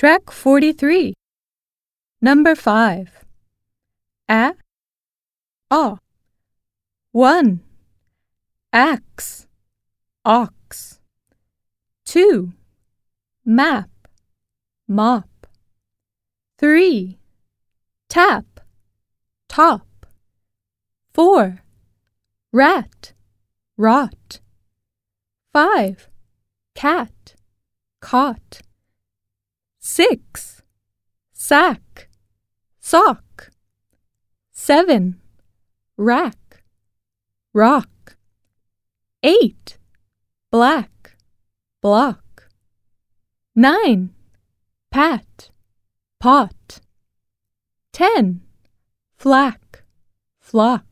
Track 43. Number 5. A, a. 1. Axe, ox. 2. Map, mop. 3. Tap, top. 4. Rat, rot. 5. Cat, caught. 6. Sack, sock. 7. Rack, rock. 8. Black, block. 9. Pat, pot. 10. Flack, flock.